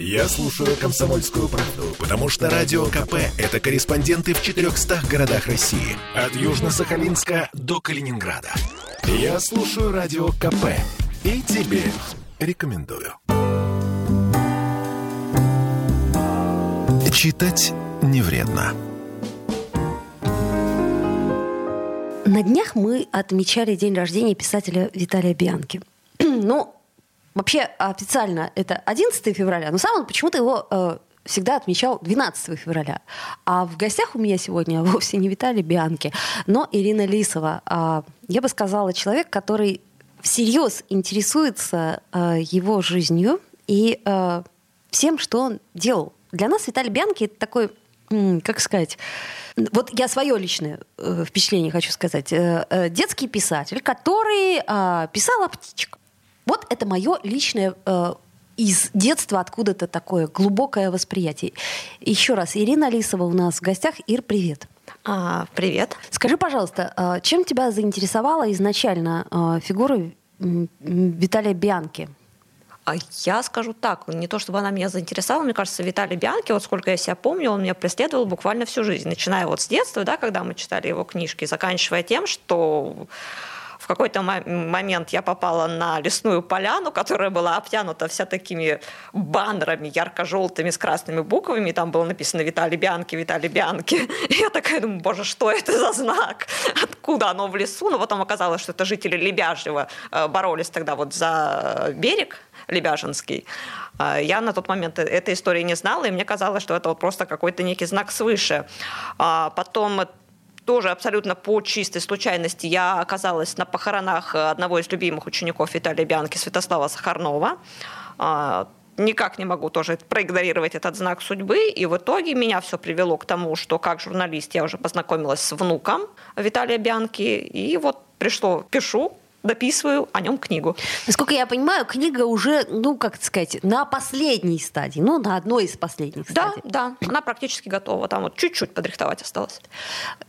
Я слушаю «Комсомольскую правду», потому что «Радио КП» — это корреспонденты в 400 городах России. От Южно-Сахалинска до Калининграда. Я слушаю «Радио КП» и тебе рекомендую. Читать не вредно. На днях мы отмечали день рождения писателя Виталия Бианки. ну, вообще официально это 11 февраля, но сам он почему-то его э, всегда отмечал 12 февраля. А в гостях у меня сегодня вовсе не Виталий Бианки, но Ирина Лисова. А, я бы сказала, человек, который всерьез интересуется э, его жизнью и э, всем, что он делал. Для нас Виталий Бианки это такой, как сказать, вот я свое личное э, впечатление хочу сказать. Э, э, детский писатель, который э, писал о птичек. Вот это мое личное э, из детства откуда-то такое глубокое восприятие. Еще раз, Ирина Алисова у нас в гостях. Ир, привет. А, привет. Скажи, пожалуйста, э, чем тебя заинтересовала изначально э, фигура Виталия Бианки? А я скажу так, не то чтобы она меня заинтересовала, мне кажется, Виталий Бианки, вот сколько я себя помню, он меня преследовал буквально всю жизнь, начиная вот с детства, да, когда мы читали его книжки, заканчивая тем, что какой-то момент я попала на лесную поляну, которая была обтянута вся такими баннерами ярко-желтыми с красными буквами. Там было написано «Виталий Бианки, Виталий Бианки». И я такая думаю, боже, что это за знак? Откуда оно в лесу? Но потом оказалось, что это жители Лебяжьего э, боролись тогда вот за берег Лебяжинский. А, я на тот момент этой истории не знала, и мне казалось, что это вот просто какой-то некий знак свыше. А, потом тоже абсолютно по чистой случайности я оказалась на похоронах одного из любимых учеников Виталия Бианки, Святослава Сахарнова. А, никак не могу тоже проигнорировать этот знак судьбы. И в итоге меня все привело к тому, что как журналист я уже познакомилась с внуком Виталия Бианки. И вот пришло, пишу, дописываю о нем книгу. Насколько я понимаю, книга уже, ну, как сказать, на последней стадии, ну, на одной из последних да, стадий. Да, да, она практически готова, там вот чуть-чуть подрихтовать осталось.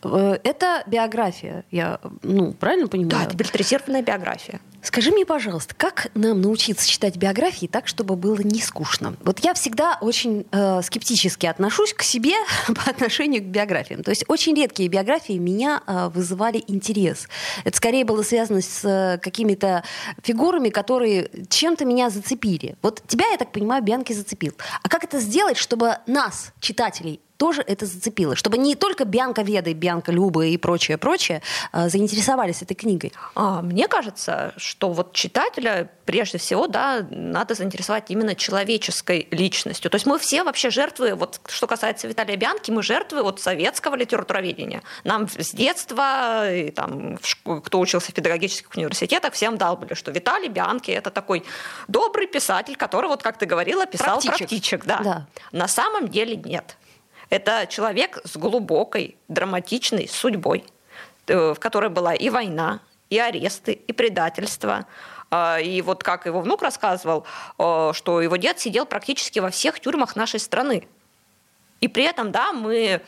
Э, это биография, я, ну, правильно понимаю? Да, это билетризированная биография. Скажи мне, пожалуйста, как нам научиться читать биографии так, чтобы было не скучно? Вот я всегда очень э, скептически отношусь к себе по отношению к биографиям. То есть очень редкие биографии меня э, вызывали интерес. Это скорее было связано с э, какими-то фигурами, которые чем-то меня зацепили. Вот тебя, я так понимаю, Бианки зацепил. А как это сделать, чтобы нас, читателей, тоже это зацепило, чтобы не только Бьянка Веда, Бьянка Люба и прочее, прочее а, заинтересовались этой книгой? А, мне кажется, что вот читателя прежде всего, да, надо заинтересовать именно человеческой личностью. То есть мы все вообще жертвы, вот что касается Виталия Бьянки, мы жертвы вот советского литературоведения. Нам с детства, и, там, кто учился в педагогических университетах, всем дал были, что Виталий Бьянки это такой добрый писатель, который, вот как ты говорила, писал про птичек. да. да. На самом деле нет. Это человек с глубокой драматичной судьбой, э, в которой была и война, и аресты, и предательство. А, и вот как его внук рассказывал, э, что его дед сидел практически во всех тюрьмах нашей страны. И при этом, да, мы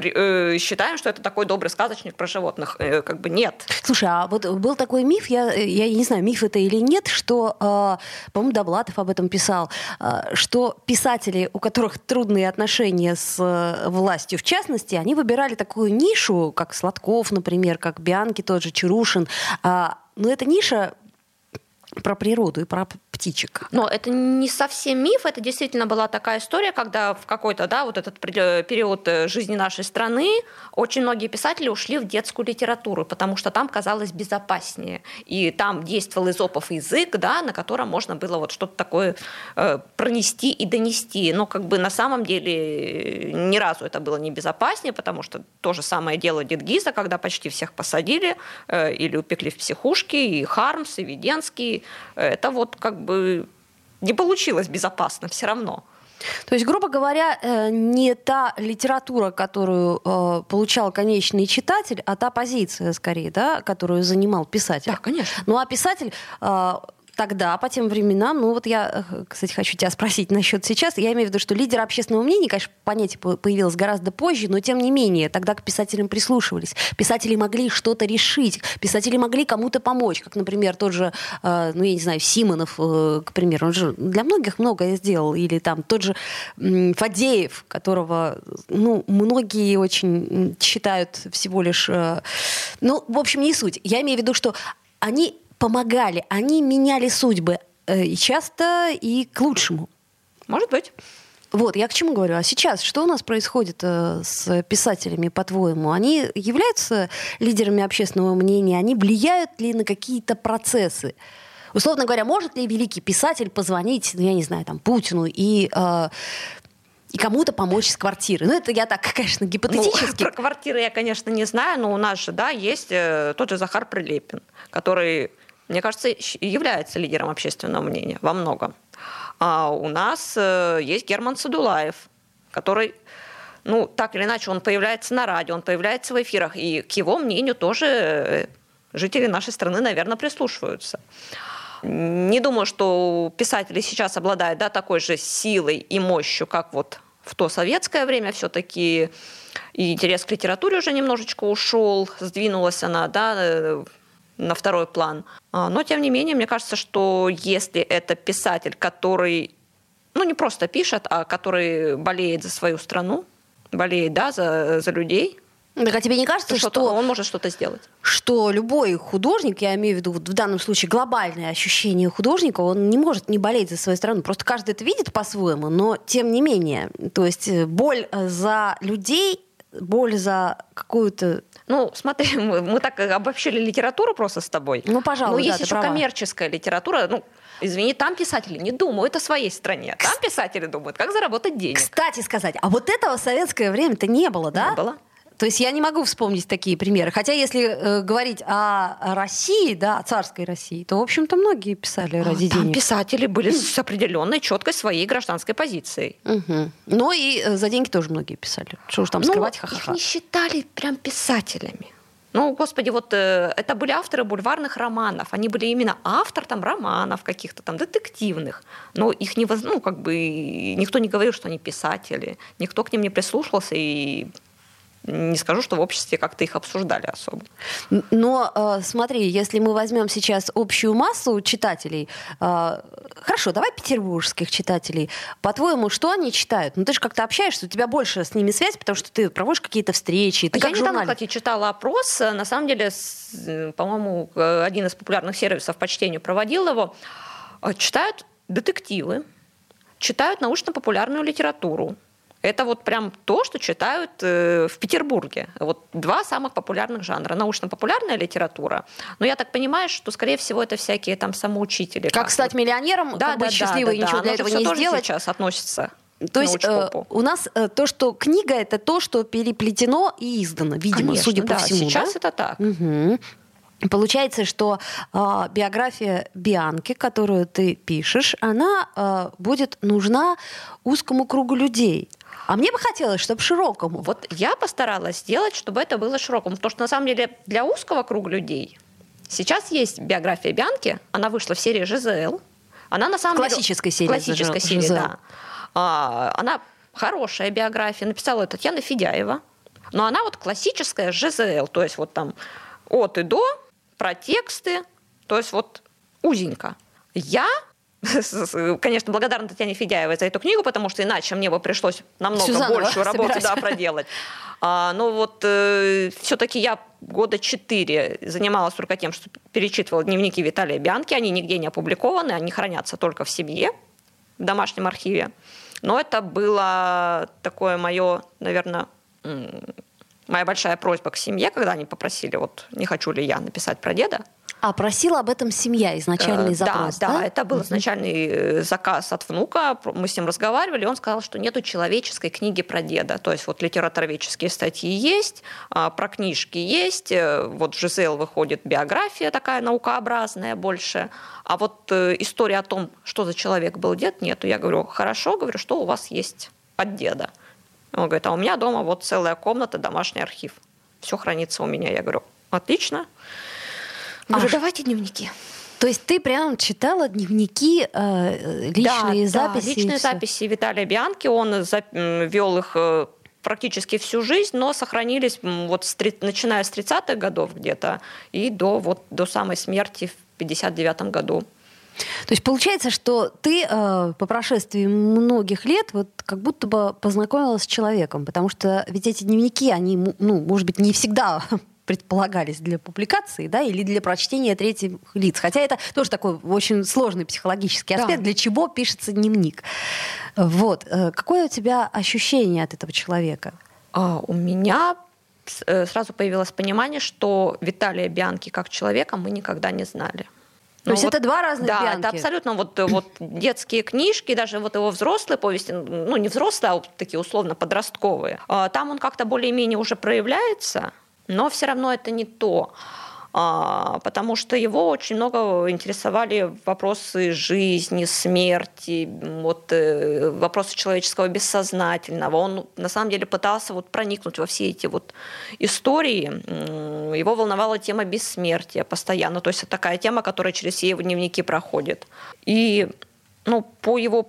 считаем, что это такой добрый сказочник про животных. Э, как бы нет. Слушай, а вот был такой миф, я, я не знаю, миф это или нет, что, э, по-моему, Довлатов об этом писал, э, что писатели, у которых трудные отношения с э, властью, в частности, они выбирали такую нишу, как Сладков, например, как Бианки тот же, Чарушин. Э, но эта ниша про природу и про птичек. Но это не совсем миф, это действительно была такая история, когда в какой-то, да, вот этот период э, жизни нашей страны очень многие писатели ушли в детскую литературу, потому что там казалось безопаснее. И там действовал изопов язык, да, на котором можно было вот что-то такое э, пронести и донести. Но как бы на самом деле ни разу это было не безопаснее, потому что то же самое дело Дедгиза, когда почти всех посадили э, или упекли в психушки, и Хармс, и Веденский. Э, это вот как бы не получилось безопасно все равно. То есть, грубо говоря, э, не та литература, которую э, получал конечный читатель, а та позиция, скорее, да, которую занимал писатель. Да, конечно. Ну а писатель э, тогда, по тем временам, ну вот я, э, кстати, хочу тебя спросить насчет сейчас. Я имею в виду, что лидер общественного мнения, конечно, понятие появилось гораздо позже, но тем не менее, тогда к писателям прислушивались. Писатели могли что-то решить, писатели могли кому-то помочь, как, например, тот же, э, ну я не знаю, Симонов, э, к примеру, он же для многих многое сделал, или там тот же Фадеев, которого, ну, многие очень считают всего лишь, ну, в общем, не суть. Я имею в виду, что они помогали, они меняли судьбы, э, и часто и к лучшему. Может быть. Вот, я к чему говорю. А сейчас что у нас происходит э, с писателями, по-твоему? Они являются лидерами общественного мнения? Они влияют ли на какие-то процессы? Условно говоря, может ли великий писатель позвонить, ну, я не знаю, там, Путину и э, и кому-то помочь с квартиры. Ну, это я так, конечно, гипотетически. Ну, про квартиры я, конечно, не знаю, но у нас же, да, есть э, тот же Захар Прилепин, который мне кажется, является лидером общественного мнения во многом. А у нас э, есть Герман Садулаев, который ну, так или иначе, он появляется на радио, он появляется в эфирах, и к его мнению тоже э, жители нашей страны, наверное, прислушиваются. Не думаю, что писатели сейчас обладают да, такой же силой и мощью, как вот в то советское время все-таки и интерес к литературе уже немножечко ушел, сдвинулась она, да, э, на второй план. А, но, тем не менее, мне кажется, что если это писатель, который, ну, не просто пишет, а который болеет за свою страну, болеет, да, за, за людей, так а тебе не кажется, что, что он может что-то сделать? Что любой художник, я имею в виду вот в данном случае глобальное ощущение художника, он не может не болеть за свою страну. Просто каждый это видит по-своему, но тем не менее. То есть э, боль э, за людей, боль за какую-то ну, смотри, мы, мы так обобщили литературу просто с тобой. Ну, пожалуй, Но да, есть еще права. коммерческая литература. Ну, Извини, там писатели не думают о своей стране. Там писатели думают, как заработать денег. Кстати сказать, а вот этого в советское время-то не было, да? Не было. То есть я не могу вспомнить такие примеры. Хотя если э, говорить о России, да, о царской России, то, в общем-то, многие писали ради Там денег. писатели были с определенной четкой своей гражданской позицией. Угу. Но и э, за деньги тоже многие писали. Что уж там ну, скрывать, их ха-ха-ха. не считали прям писателями. Ну, господи, вот э, это были авторы бульварных романов. Они были именно автор там романов каких-то там детективных. Но их не воз... ну, как бы никто не говорил, что они писатели. Никто к ним не прислушивался и не скажу, что в обществе как-то их обсуждали особо. Но э, смотри, если мы возьмем сейчас общую массу читателей, э, хорошо, давай петербургских читателей. По-твоему, что они читают? Ну ты же как-то общаешься, у тебя больше с ними связь, потому что ты проводишь какие-то встречи. Ты Я как недавно, журналист. кстати, читала опрос. На самом деле, по-моему, один из популярных сервисов по чтению проводил его. Читают детективы, читают научно-популярную литературу, это вот прям то, что читают э, в Петербурге. Вот два самых популярных жанра. Научно-популярная литература. Но я так понимаю, что, скорее всего, это всякие там самоучители. Как стать миллионером, да, как да, быть счастливой, да, ничего да. для этого не сделать. сейчас относится То есть э, у нас э, то, что книга, это то, что переплетено и издано, видимо, Конечно, судя по да, всему. Сейчас да? это так. Угу. Получается, что э, биография Бианки, которую ты пишешь, она э, будет нужна узкому кругу людей. А мне бы хотелось, чтобы широкому. Вот я постаралась сделать, чтобы это было широкому. Потому что на самом деле для узкого круга людей сейчас есть биография Бианки. Она вышла в серии ЖЗЛ. Она на самом классической деле... серии. Классической серии, да. А, она хорошая биография. Написала ее Татьяна Федяева. Но она вот классическая ЖЗЛ. То есть вот там от и до, про тексты. То есть вот узенько. Я конечно, благодарна Татьяне Федяевой за эту книгу, потому что иначе мне бы пришлось намного Всю заново большую работу да, проделать. А, но вот э, все-таки я года четыре занималась только тем, что перечитывала дневники Виталия Бианки. Они нигде не опубликованы, они хранятся только в семье, в домашнем архиве. Но это было такое мое, наверное, моя большая просьба к семье, когда они попросили, вот не хочу ли я написать про деда. А просила об этом семья, изначальный Э, запрос, да? да? Да, это был изначальный э, заказ от внука. Мы с ним разговаривали, он сказал, что нету человеческой книги про деда. То есть вот литературоведческие статьи есть, а, про книжки есть, э, вот в ЖЗЛ выходит биография такая наукообразная больше, а вот история о том, что за человек был дед, нету. Я говорю, хорошо, говорю, что у вас есть от деда? Он говорит, а у меня дома вот целая комната, домашний архив. Все хранится у меня. Я говорю, отлично. Говорю, А давайте дневники. То есть ты прям читала дневники, э, личные да, записи? Да, личные записи Виталия Бианки. Он вел их э, практически всю жизнь, но сохранились вот с, начиная с 30-х годов где-то и до, вот, до самой смерти в 59 году. То есть получается, что ты э, по прошествии многих лет вот как будто бы познакомилась с человеком, потому что ведь эти дневники, они, ну, может быть, не всегда предполагались для публикации, да, или для прочтения третьих лиц. Хотя это тоже такой очень сложный психологический аспект, да. для чего пишется дневник. Вот. Э, какое у тебя ощущение от этого человека? А, у меня э, сразу появилось понимание, что Виталия Бианки как человека мы никогда не знали. То есть вот, это два разных да, Бианки? это абсолютно вот, вот детские книжки, даже вот его взрослые повести, ну не взрослые, а такие условно подростковые. А, там он как-то более-менее уже проявляется, но все равно это не то. А, потому что его очень много интересовали вопросы жизни, смерти, вот, э, вопросы человеческого бессознательного. Он на самом деле пытался вот проникнуть во все эти вот истории. Его волновала тема бессмертия постоянно. То есть это такая тема, которая через все его дневники проходит. И ну, по его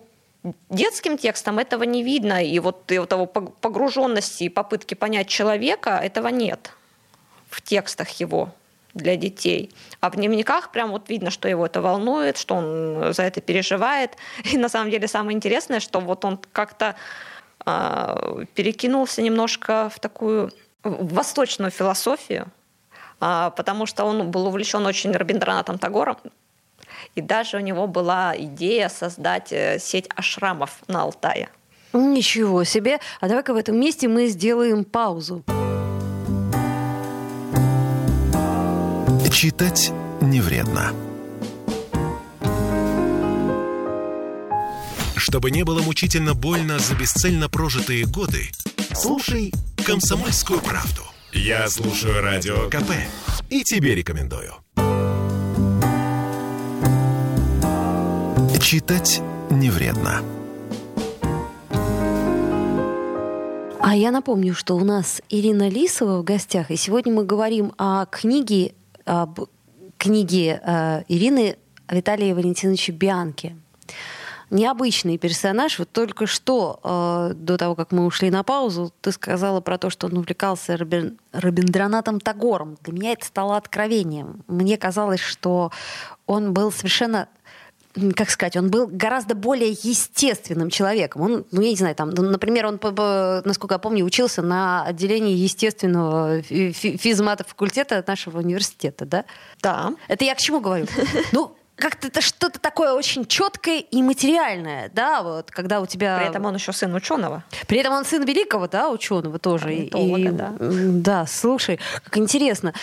детским текстам этого не видно, и вот этого погруженности и попытки понять человека этого нет в текстах его для детей. А в дневниках прям вот видно, что его это волнует, что он за это переживает. И на самом деле самое интересное, что вот он как-то э, перекинулся немножко в такую восточную философию, э, потому что он был увлечен очень Рабиндранатом Тагором, и даже у него была идея создать э, сеть ашрамов на Алтае. Ничего себе! А давай-ка в этом месте мы сделаем паузу. Читать не вредно. Чтобы не было мучительно больно за бесцельно прожитые годы, слушай «Комсомольскую правду». Я слушаю Радио КП и тебе рекомендую. Читать не вредно. А я напомню, что у нас Ирина Лисова в гостях, и сегодня мы говорим о книге об книге э, Ирины Виталия Валентиновича Бианки. Необычный персонаж. Вот только что, э, до того, как мы ушли на паузу, ты сказала про то, что он увлекался Робин, Робиндранатом Тагором. Для меня это стало откровением. Мне казалось, что он был совершенно как сказать, он был гораздо более естественным человеком. Он, ну, я не знаю, там, ну, например, он, насколько я помню, учился на отделении естественного физмата факультета нашего университета, да? Да. Это я к чему говорю? Ну, как-то это что-то такое очень четкое и материальное, да, вот когда у тебя... При этом он еще сын ученого. При этом он сын великого, да, ученого тоже. И, да. Да, слушай, как интересно.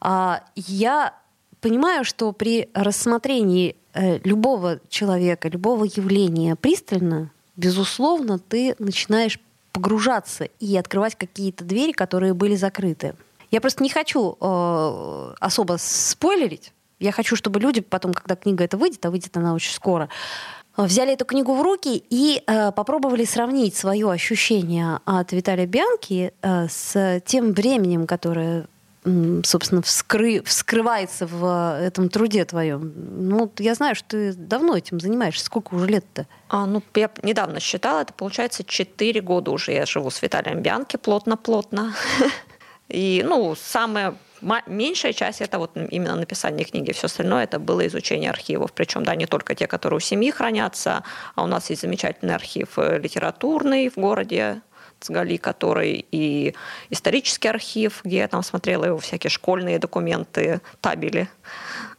А, я понимаю, что при рассмотрении Э, любого человека, любого явления пристально, безусловно, ты начинаешь погружаться и открывать какие-то двери, которые были закрыты. Я просто не хочу э, особо спойлерить. Я хочу, чтобы люди потом, когда книга эта выйдет, а выйдет она очень скоро, взяли эту книгу в руки и э, попробовали сравнить свое ощущение от Виталия Бианки э, с тем временем, которое собственно, вскры, вскрывается в этом труде твоем? Ну, я знаю, что ты давно этим занимаешься. Сколько уже лет-то? А, ну, я недавно считала, это получается 4 года уже я живу с Виталием Бянки плотно-плотно. И, ну, самая меньшая часть это вот именно написание книги. Все остальное это было изучение архивов. Причем, да, не только те, которые у семьи хранятся, а у нас есть замечательный архив э, литературный в городе, Цгали, который и исторический архив, где я там смотрела его всякие школьные документы, табели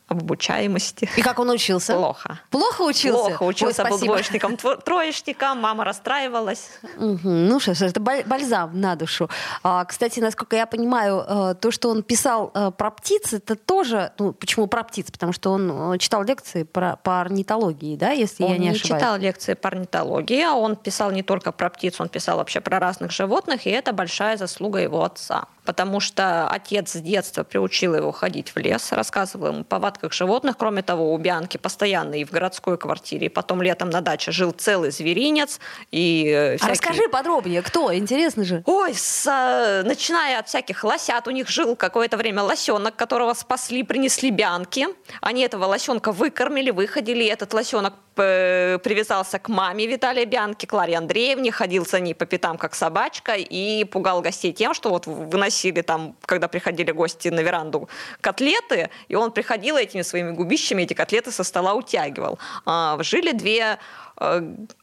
об обучаемости. И как он учился? Плохо. Плохо учился? Плохо учился, Ой, был двоечником, троечником, мама расстраивалась. Угу. Ну что ж, это бальзам на душу. А, кстати, насколько я понимаю, э, то, что он писал э, про птиц, это тоже... Ну, почему про птиц? Потому что он э, читал лекции про, по орнитологии, да, если он я не ошибаюсь? Он не читал лекции по орнитологии, а он писал не только про птиц, он писал вообще про разных животных, и это большая заслуга его отца. Потому что отец с детства приучил его ходить в лес, рассказывал ему о повадках животных. Кроме того, у Бианки постоянно и в городской квартире, и потом летом на даче жил целый зверинец. И э, всякие... А расскажи подробнее, кто? Интересно же. Ой, с, э, начиная от всяких лосят, у них жил какое-то время лосенок, которого спасли, принесли Бианки. Они этого лосенка выкормили, выходили, и этот лосенок привязался к маме Виталия Бианки, Кларе Андреевне, ходил за ней по пятам, как собачка, и пугал гостей тем, что вот выносили там, когда приходили гости на веранду, котлеты, и он приходил этими своими губищами, эти котлеты со стола утягивал. А, жили две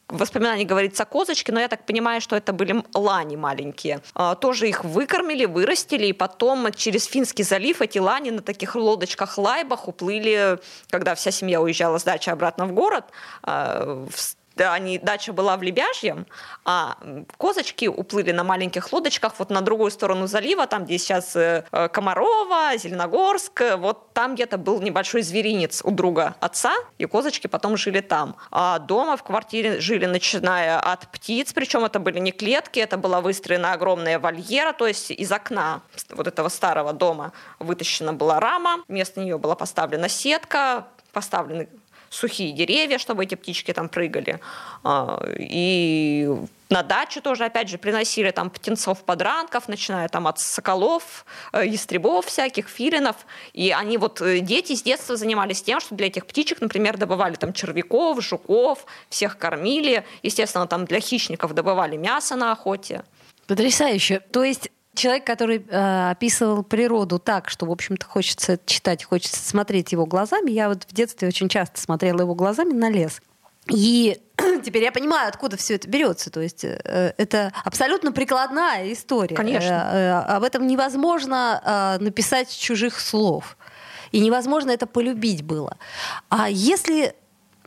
воспоминаний говорится о козочке, но я так понимаю, что это были лани маленькие. А, тоже их выкормили, вырастили, и потом через Финский залив эти лани на таких лодочках-лайбах уплыли, когда вся семья уезжала с дачи обратно в город, а, в они, дача была в Лебяжьем, а козочки уплыли на маленьких лодочках вот на другую сторону залива, там, где сейчас э, Комарова, Зеленогорск, вот там где-то был небольшой зверинец у друга отца, и козочки потом жили там. А дома в квартире жили, начиная от птиц, причем это были не клетки, это была выстроена огромная вольера, то есть из окна вот этого старого дома вытащена была рама, вместо нее была поставлена сетка, поставлены сухие деревья, чтобы эти птички там прыгали. А, и на даче тоже, опять же, приносили там птенцов подранков, начиная там от соколов, э, ястребов всяких, филинов. И они вот, э, дети с детства занимались тем, что для этих птичек, например, добывали там червяков, жуков, всех кормили. Естественно, там для хищников добывали мясо на охоте. Потрясающе. То есть человек, который э, описывал природу так, что, в общем-то, хочется читать, хочется смотреть его глазами. Я вот в детстве очень часто смотрела его глазами на лес. И теперь я понимаю, откуда все это берется. То есть э, это абсолютно прикладная история. Конечно. Э, э, об этом невозможно э, написать чужих слов. И невозможно это полюбить было. А если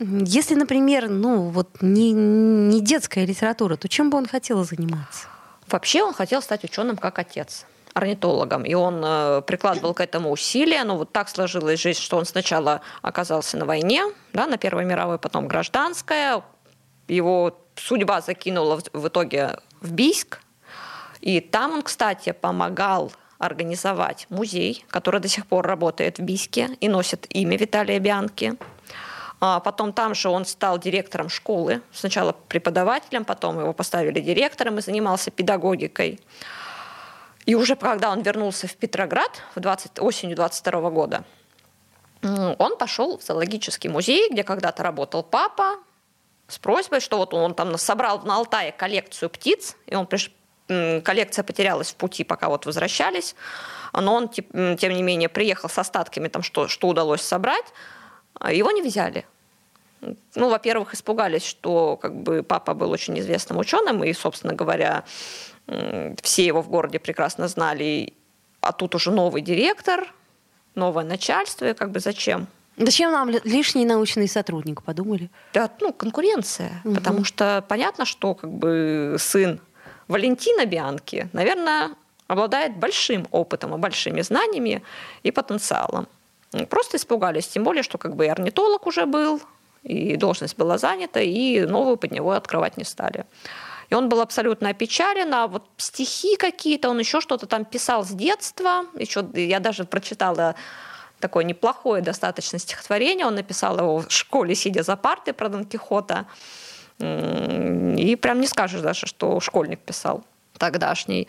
если, например, ну вот не, не детская литература, то чем бы он хотел заниматься? Вообще он хотел стать ученым как отец орнитологом, и он э, прикладывал к этому усилия. Но вот так сложилась жизнь, что он сначала оказался на войне, да, на Первой мировой, потом гражданская. Его судьба закинула в, итоге в Бийск, и там он, кстати, помогал организовать музей, который до сих пор работает в Бийске и носит имя Виталия Бианки. А потом там же он стал директором школы. Сначала преподавателем, потом его поставили директором и занимался педагогикой. И уже когда он вернулся в Петроград в 20, осенью 22 года, он пошел в зоологический музей, где когда-то работал папа, с просьбой, что вот он там собрал на Алтае коллекцию птиц, и он приш... коллекция потерялась в пути, пока вот возвращались, но он, тем не менее, приехал с остатками, там, что, что удалось собрать, его не взяли. Ну, во-первых, испугались, что как бы папа был очень известным ученым, и, собственно говоря, все его в городе прекрасно знали, а тут уже новый директор, новое начальство, и как бы зачем? Зачем нам лишний научный сотрудник, подумали? Да, ну, конкуренция. Угу. Потому что понятно, что как бы сын Валентина Бианки, наверное, обладает большим опытом и большими знаниями и потенциалом. Просто испугались, тем более, что как бы и орнитолог уже был, и должность была занята, и новую под него открывать не стали. И он был абсолютно опечален, а вот стихи какие-то, он еще что-то там писал с детства. Еще я даже прочитала такое неплохое достаточно стихотворение. Он написал его в школе, сидя за партой про Дон Кихота. И прям не скажешь даже, что школьник писал тогдашний.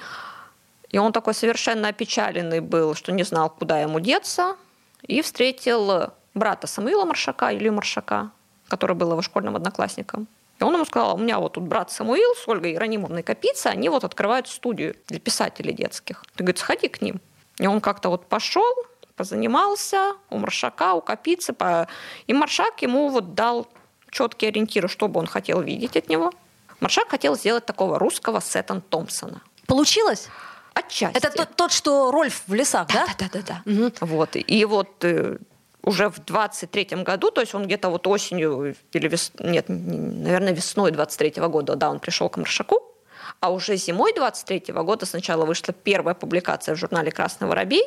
И он такой совершенно опечаленный был, что не знал, куда ему деться – и встретил брата Самуила Маршака, Илью Маршака, который был его школьным одноклассником. И он ему сказал, у меня вот тут брат Самуил с Ольгой Иронимовной Капица, они вот открывают студию для писателей детских. Ты, говорит, сходи к ним. И он как-то вот пошел, позанимался у Маршака, у Капицы, по... и Маршак ему вот дал четкие ориентиры, что бы он хотел видеть от него. Маршак хотел сделать такого русского Сеттон Томпсона. Получилось? Отчасти. Это тот, тот что Рольф в лесах, да? Да, да, да. да. Угу. Вот. И вот э, уже в 23 году, то есть он где-то вот осенью или вес... нет, наверное, весной 23 года, да, он пришел к Маршаку, а уже зимой 23 года сначала вышла первая публикация в журнале «Красный воробей»,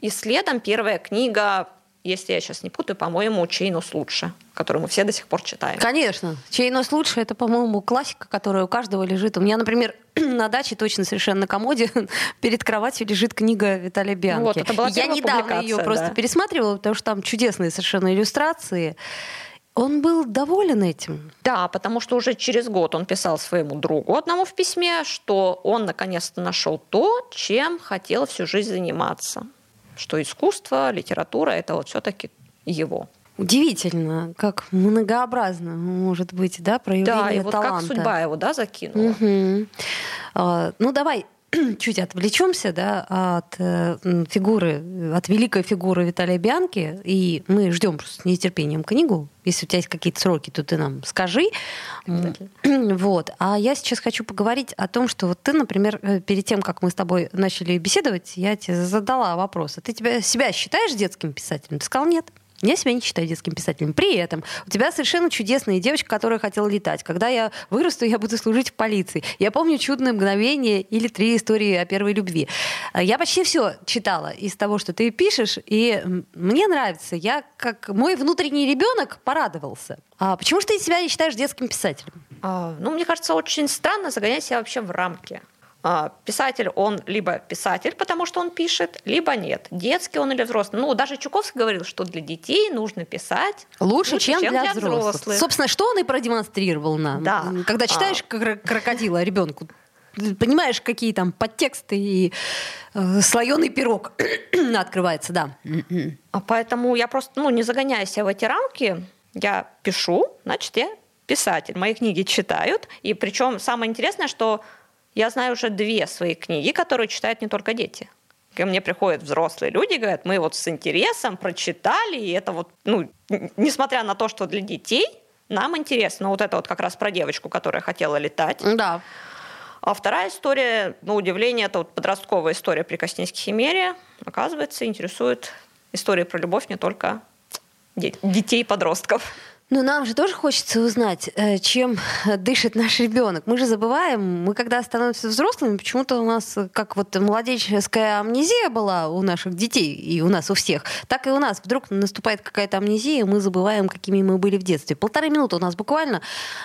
и следом первая книга если я сейчас не путаю, по-моему, «Чейнус лучше», который мы все до сих пор читаем. Конечно. «Чейнус лучше» — это, по-моему, классика, которая у каждого лежит. У меня, например, на даче точно совершенно на комоде перед кроватью лежит книга Виталия Бианки. Вот, это была я недавно ее да. просто пересматривала, потому что там чудесные совершенно иллюстрации. Он был доволен этим. Да, потому что уже через год он писал своему другу одному в письме, что он наконец-то нашел то, чем хотел всю жизнь заниматься. Что искусство, литература это вот все-таки его. Удивительно, как многообразно может быть, да, проявление да, и вот таланта. как судьба его, да, закинула. Угу. А, ну, давай чуть отвлечемся да, от э, фигуры, от великой фигуры Виталия Бианки, и мы ждем просто с нетерпением книгу. Если у тебя есть какие-то сроки, то ты нам скажи. Вот. А я сейчас хочу поговорить о том, что вот ты, например, э, перед тем, как мы с тобой начали беседовать, я тебе задала вопрос. А ты тебя, себя считаешь детским писателем? Ты сказал нет. Я себя не считаю детским писателем. При этом у тебя совершенно чудесная девочка, которая хотела летать. Когда я вырасту, я буду служить в полиции. Я помню «Чудное мгновение» или «Три истории о первой любви». Я почти все читала из того, что ты пишешь, и мне нравится. Я, как мой внутренний ребенок, порадовался. А почему же ты себя не считаешь детским писателем? А, ну, мне кажется, очень странно загонять себя вообще в рамки. А, писатель, он либо писатель, потому что он пишет, либо нет. Детский он или взрослый. Ну, даже Чуковский говорил, что для детей нужно писать лучше, лучше чем, чем для, для взрослых. взрослых. Собственно, что он и продемонстрировал нам. Да. Когда читаешь а. крокодила ребенку, понимаешь, какие там подтексты и э, слоеный пирог открывается, да. А поэтому я просто, ну, не загоняю себя в эти рамки, я пишу, значит, я писатель. Мои книги читают, и причем самое интересное, что я знаю уже две свои книги, которые читают не только дети. Ко мне приходят взрослые люди, говорят, мы вот с интересом прочитали, и это вот, ну, несмотря на то, что для детей, нам интересно. Вот это вот как раз про девочку, которая хотела летать. Да. А вторая история, на удивление, это вот подростковая история «Прикоснись к химере». Оказывается, интересует история про любовь не только детей и подростков. Ну, нам же тоже хочется узнать, э, чем дышит наш ребенок. Мы же забываем, мы когда становимся взрослыми, почему-то у нас как вот младенческая амнезия была у наших детей и у нас у всех, так и у нас. Вдруг наступает какая-то амнезия, мы забываем, какими мы были в детстве. Полторы минуты у нас буквально.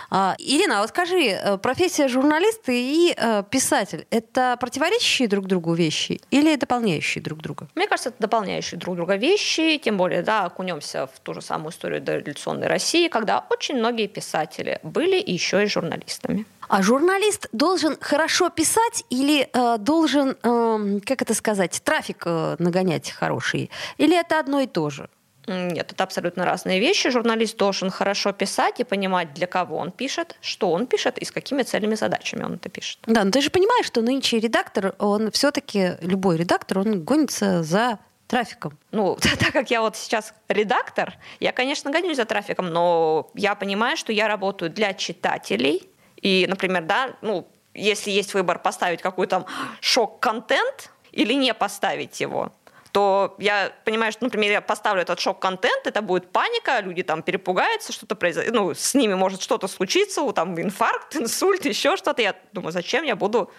А, Ирина, вот скажи, э, профессия журналиста и э, писатель — это противоречащие друг другу вещи или дополняющие друг друга? Мне кажется, это дополняющие друг друга вещи, тем более, да, окунемся в ту же самую историю дореволюционной России, России, когда очень многие писатели были еще и журналистами. А журналист должен хорошо писать или э, должен, э, как это сказать, трафик э, нагонять хороший? Или это одно и то же? Нет, это абсолютно разные вещи. Журналист должен хорошо писать и понимать, для кого он пишет, что он пишет и с какими целями и задачами он это пишет. Да, но ты же понимаешь, что нынче редактор, он все-таки, любой редактор, он гонится за трафиком? Ну, так как я вот сейчас редактор, я, конечно, гонюсь за трафиком, но я понимаю, что я работаю для читателей. И, например, да, ну, если есть выбор поставить какой-то шок-контент или не поставить его, то я понимаю, что, например, я поставлю этот шок-контент, это будет паника, люди там перепугаются, что-то произойдет, ну, с ними может что-то случиться, там инфаркт, инсульт, еще что-то. Я думаю, зачем я буду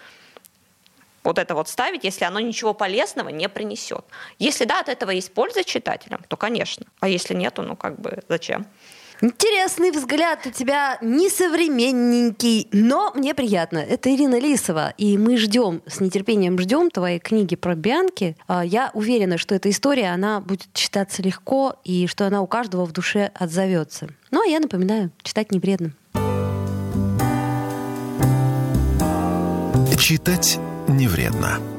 вот это вот ставить, если оно ничего полезного не принесет. Если да, от этого есть польза читателям, то, конечно. А если нету, ну как бы зачем? Интересный взгляд у тебя несовременненький, но мне приятно. Это Ирина Лисова, и мы ждем, с нетерпением ждем твоей книги про Бианки. А, я уверена, что эта история, она будет читаться легко, и что она у каждого в душе отзовется. Ну, а я напоминаю, читать не вредно. Читать не вредно.